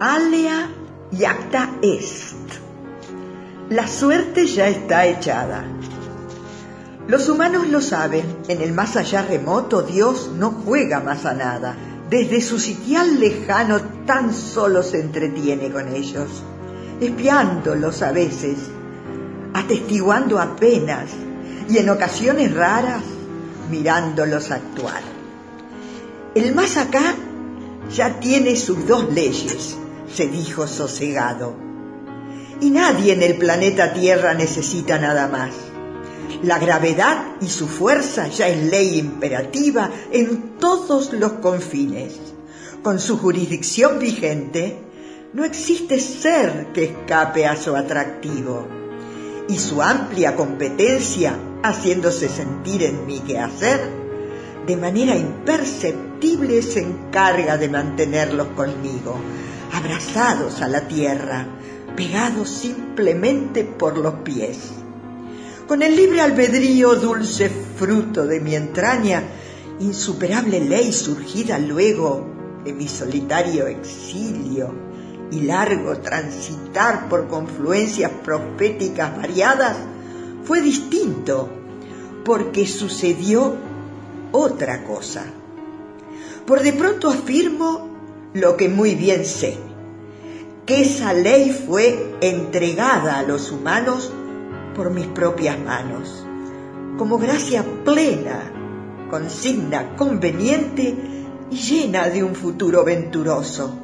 alea acta est. La suerte ya está echada. Los humanos lo saben, en el más allá remoto Dios no juega más a nada. Desde su sitial lejano tan solo se entretiene con ellos, espiándolos a veces, atestiguando apenas y en ocasiones raras mirándolos actuar. El más acá ya tiene sus dos leyes, se dijo sosegado. Y nadie en el planeta Tierra necesita nada más. La gravedad y su fuerza ya es ley imperativa en todos los confines. Con su jurisdicción vigente, no existe ser que escape a su atractivo. Y su amplia competencia, haciéndose sentir en mi quehacer, de manera imperceptible se encarga de mantenerlos conmigo, abrazados a la tierra, pegados simplemente por los pies. Con el libre albedrío, dulce fruto de mi entraña, insuperable ley surgida luego de mi solitario exilio y largo transitar por confluencias proféticas variadas, fue distinto, porque sucedió otra cosa. Por de pronto afirmo lo que muy bien sé, que esa ley fue entregada a los humanos por mis propias manos, como gracia plena, consigna conveniente y llena de un futuro venturoso.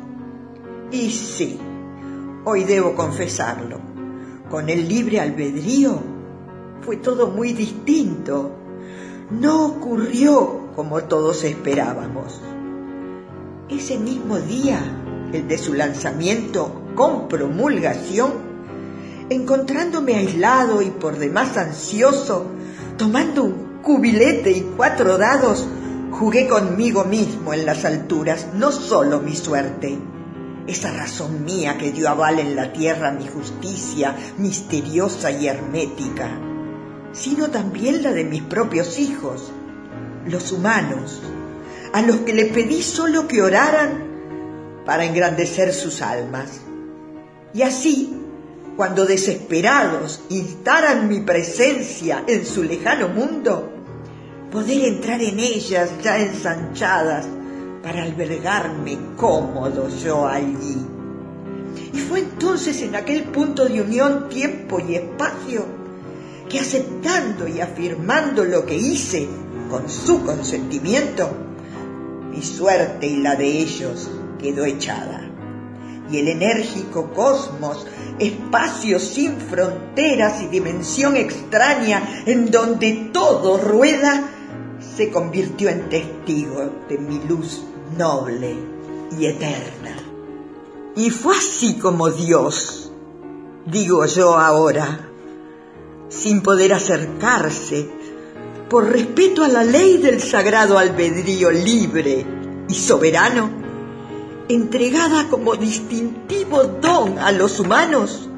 Y sí, hoy debo confesarlo, con el libre albedrío fue todo muy distinto no ocurrió como todos esperábamos. Ese mismo día, el de su lanzamiento con promulgación, encontrándome aislado y por demás ansioso, tomando un cubilete y cuatro dados, jugué conmigo mismo en las alturas, no solo mi suerte, esa razón mía que dio aval en la tierra mi justicia misteriosa y hermética sino también la de mis propios hijos, los humanos, a los que le pedí solo que oraran para engrandecer sus almas. Y así, cuando desesperados instaran mi presencia en su lejano mundo, poder entrar en ellas ya ensanchadas para albergarme cómodo yo allí. Y fue entonces en aquel punto de unión, tiempo y espacio que aceptando y afirmando lo que hice con su consentimiento, mi suerte y la de ellos quedó echada. Y el enérgico cosmos, espacio sin fronteras y dimensión extraña en donde todo rueda, se convirtió en testigo de mi luz noble y eterna. Y fue así como Dios, digo yo ahora, sin poder acercarse, por respeto a la ley del sagrado albedrío libre y soberano, entregada como distintivo don a los humanos,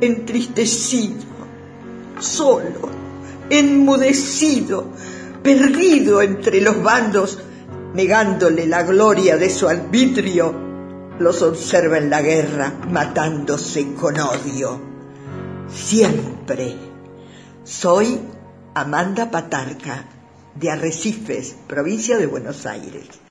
entristecido, solo, enmudecido, perdido entre los bandos, negándole la gloria de su arbitrio, los observa en la guerra matándose con odio siempre. Soy Amanda Patarca, de Arrecifes, provincia de Buenos Aires.